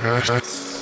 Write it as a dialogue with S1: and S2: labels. S1: Yes.